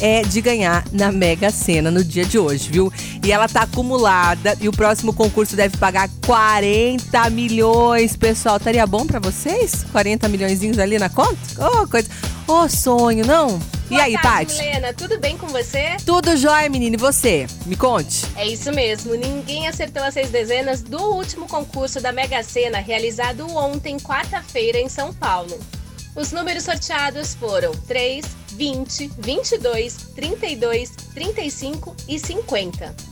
é de ganhar na Mega Sena no dia de hoje, viu? E ela tá acumulada e o próximo concurso deve pagar 40 milhões, pessoal. Estaria bom para vocês? 40 milhões ali na conta? Oh, coisa. Oh, sonho, não? E Boa aí, tarde? Milena, tudo bem com você? Tudo jóia, menina. E você? Me conte. É isso mesmo, ninguém acertou as seis dezenas do último concurso da Mega Sena realizado ontem, quarta-feira, em São Paulo. Os números sorteados foram 3, 20, 22, 32, 35 e 50.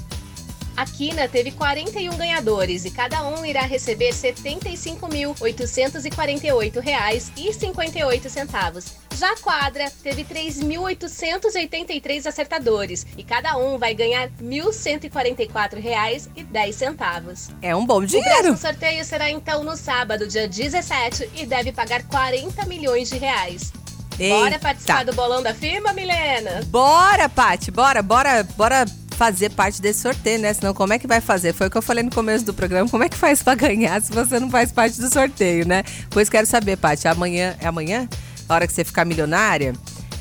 A Quina teve 41 ganhadores e cada um irá receber R$ 75.848,58. Já a quadra teve 3.883 acertadores e cada um vai ganhar R$ 1.144,10. É um bom O próximo dinheiro. sorteio será então no sábado, dia 17, e deve pagar 40 milhões de reais. Bora Eita. participar do bolão da firma, Milena? Bora, Paty, bora, bora, bora fazer parte desse sorteio, né? Senão como é que vai fazer? Foi o que eu falei no começo do programa, como é que faz pra ganhar se você não faz parte do sorteio, né? Pois quero saber, Paty, amanhã, é amanhã? A hora que você ficar milionária?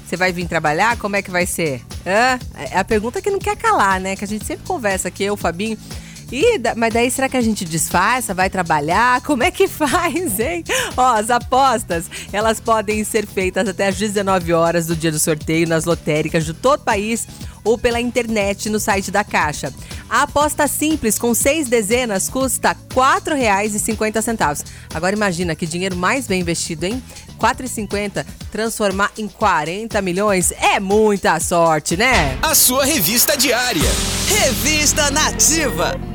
Você vai vir trabalhar? Como é que vai ser? Hã? É a pergunta que não quer calar, né? Que a gente sempre conversa aqui, eu, Fabinho. Ih, mas daí será que a gente disfarça, vai trabalhar? Como é que faz, hein? Ó, as apostas, elas podem ser feitas até às 19 horas do dia do sorteio nas lotéricas de todo o país ou pela internet no site da Caixa. A aposta simples com seis dezenas custa R$ 4,50. Agora imagina que dinheiro mais bem investido, hein? R$ 4,50 transformar em 40 milhões é muita sorte, né? A sua revista diária. Revista Nativa.